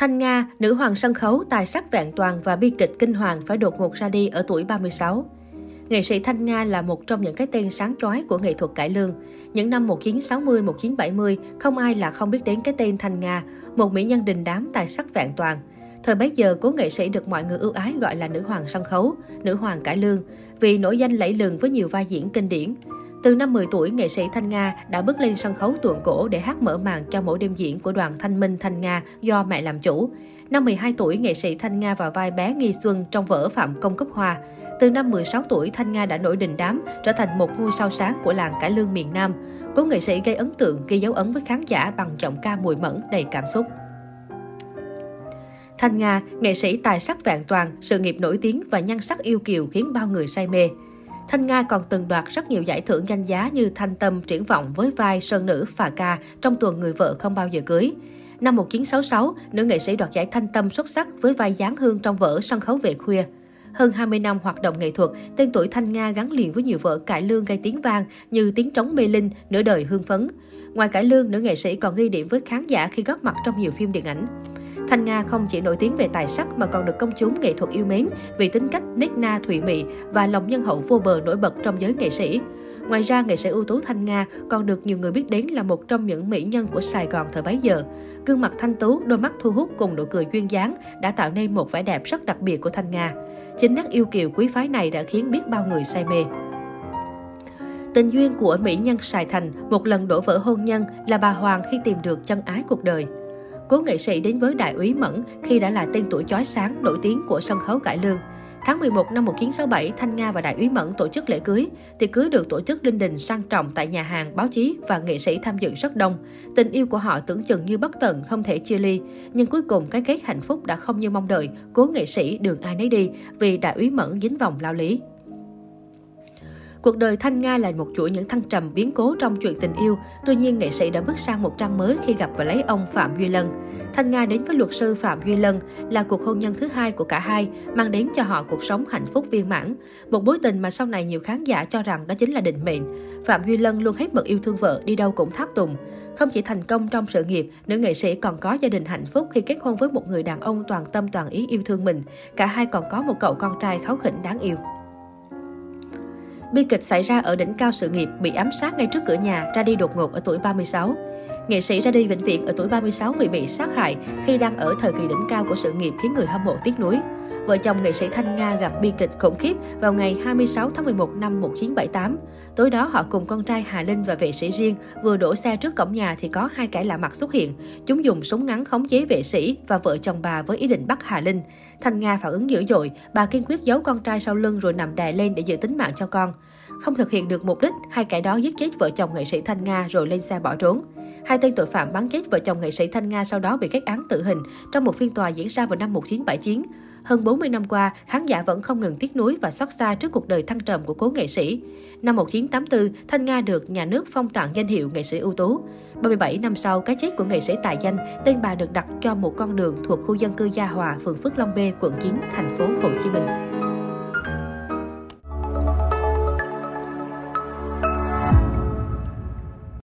Thanh Nga, nữ hoàng sân khấu, tài sắc vẹn toàn và bi kịch kinh hoàng phải đột ngột ra đi ở tuổi 36. Nghệ sĩ Thanh Nga là một trong những cái tên sáng chói của nghệ thuật cải lương. Những năm 1960-1970, không ai là không biết đến cái tên Thanh Nga, một mỹ nhân đình đám tài sắc vẹn toàn. Thời bấy giờ, cố nghệ sĩ được mọi người ưu ái gọi là nữ hoàng sân khấu, nữ hoàng cải lương, vì nổi danh lẫy lừng với nhiều vai diễn kinh điển. Từ năm 10 tuổi, nghệ sĩ Thanh Nga đã bước lên sân khấu tuồng cổ để hát mở màn cho mỗi đêm diễn của đoàn Thanh Minh Thanh Nga do mẹ làm chủ. Năm 12 tuổi, nghệ sĩ Thanh Nga vào vai bé Nghi Xuân trong vở Phạm Công Cấp Hoa. Từ năm 16 tuổi, Thanh Nga đã nổi đình đám, trở thành một ngôi sao sáng của làng cải lương miền Nam. Cố nghệ sĩ gây ấn tượng, ghi dấu ấn với khán giả bằng giọng ca mùi mẫn đầy cảm xúc. Thanh Nga, nghệ sĩ tài sắc vẹn toàn, sự nghiệp nổi tiếng và nhan sắc yêu kiều khiến bao người say mê. Thanh Nga còn từng đoạt rất nhiều giải thưởng danh giá như Thanh Tâm triển vọng với vai sơn nữ Phà Ca trong tuần Người vợ không bao giờ cưới. Năm 1966, nữ nghệ sĩ đoạt giải Thanh Tâm xuất sắc với vai Giáng Hương trong vở Sân khấu về khuya. Hơn 20 năm hoạt động nghệ thuật, tên tuổi Thanh Nga gắn liền với nhiều vở cải lương gây tiếng vang như Tiếng trống mê linh, Nửa đời hương phấn. Ngoài cải lương, nữ nghệ sĩ còn ghi điểm với khán giả khi góp mặt trong nhiều phim điện ảnh. Thanh Nga không chỉ nổi tiếng về tài sắc mà còn được công chúng nghệ thuật yêu mến vì tính cách nết na thủy mị và lòng nhân hậu vô bờ nổi bật trong giới nghệ sĩ. Ngoài ra, nghệ sĩ ưu tú Thanh Nga còn được nhiều người biết đến là một trong những mỹ nhân của Sài Gòn thời bấy giờ. Gương mặt thanh tú, đôi mắt thu hút cùng nụ cười duyên dáng đã tạo nên một vẻ đẹp rất đặc biệt của Thanh Nga. Chính nét yêu kiều quý phái này đã khiến biết bao người say mê. Tình duyên của mỹ nhân Sài Thành một lần đổ vỡ hôn nhân là bà Hoàng khi tìm được chân ái cuộc đời. Cố nghệ sĩ đến với đại úy Mẫn khi đã là tên tuổi chói sáng nổi tiếng của sân khấu cải lương. Tháng 11 năm 1967, Thanh Nga và Đại úy Mẫn tổ chức lễ cưới. Tiệc cưới được tổ chức linh đình sang trọng tại nhà hàng, báo chí và nghệ sĩ tham dự rất đông. Tình yêu của họ tưởng chừng như bất tận, không thể chia ly. Nhưng cuối cùng cái kết hạnh phúc đã không như mong đợi. Cố nghệ sĩ đường ai nấy đi vì Đại úy Mẫn dính vòng lao lý. Cuộc đời Thanh Nga là một chuỗi những thăng trầm biến cố trong chuyện tình yêu. Tuy nhiên, nghệ sĩ đã bước sang một trang mới khi gặp và lấy ông Phạm Duy Lân. Thanh Nga đến với luật sư Phạm Duy Lân là cuộc hôn nhân thứ hai của cả hai, mang đến cho họ cuộc sống hạnh phúc viên mãn. Một mối tình mà sau này nhiều khán giả cho rằng đó chính là định mệnh. Phạm Duy Lân luôn hết mực yêu thương vợ, đi đâu cũng tháp tùng. Không chỉ thành công trong sự nghiệp, nữ nghệ sĩ còn có gia đình hạnh phúc khi kết hôn với một người đàn ông toàn tâm toàn ý yêu thương mình. Cả hai còn có một cậu con trai kháu khỉnh đáng yêu. Bi kịch xảy ra ở đỉnh cao sự nghiệp, bị ám sát ngay trước cửa nhà, ra đi đột ngột ở tuổi 36. Nghệ sĩ ra đi vĩnh viễn ở tuổi 36 vì bị sát hại khi đang ở thời kỳ đỉnh cao của sự nghiệp khiến người hâm mộ tiếc nuối. Vợ chồng nghệ sĩ Thanh Nga gặp bi kịch khủng khiếp vào ngày 26 tháng 11 năm 1978. Tối đó họ cùng con trai Hà Linh và vệ sĩ riêng vừa đổ xe trước cổng nhà thì có hai kẻ lạ mặt xuất hiện. Chúng dùng súng ngắn khống chế vệ sĩ và vợ chồng bà với ý định bắt Hà Linh. Thanh Nga phản ứng dữ dội, bà kiên quyết giấu con trai sau lưng rồi nằm đè lên để giữ tính mạng cho con. Không thực hiện được mục đích, hai kẻ đó giết chết vợ chồng nghệ sĩ Thanh Nga rồi lên xe bỏ trốn. Hai tên tội phạm bắn chết vợ chồng nghệ sĩ Thanh Nga sau đó bị kết án tử hình trong một phiên tòa diễn ra vào năm 1979. Hơn 40 năm qua, khán giả vẫn không ngừng tiếc nuối và xót xa trước cuộc đời thăng trầm của cố nghệ sĩ. Năm 1984, Thanh Nga được nhà nước phong tặng danh hiệu nghệ sĩ ưu tú. 37 năm sau cái chết của nghệ sĩ tài danh, tên bà được đặt cho một con đường thuộc khu dân cư Gia Hòa, phường Phước Long B, quận 9, thành phố Hồ Chí Minh.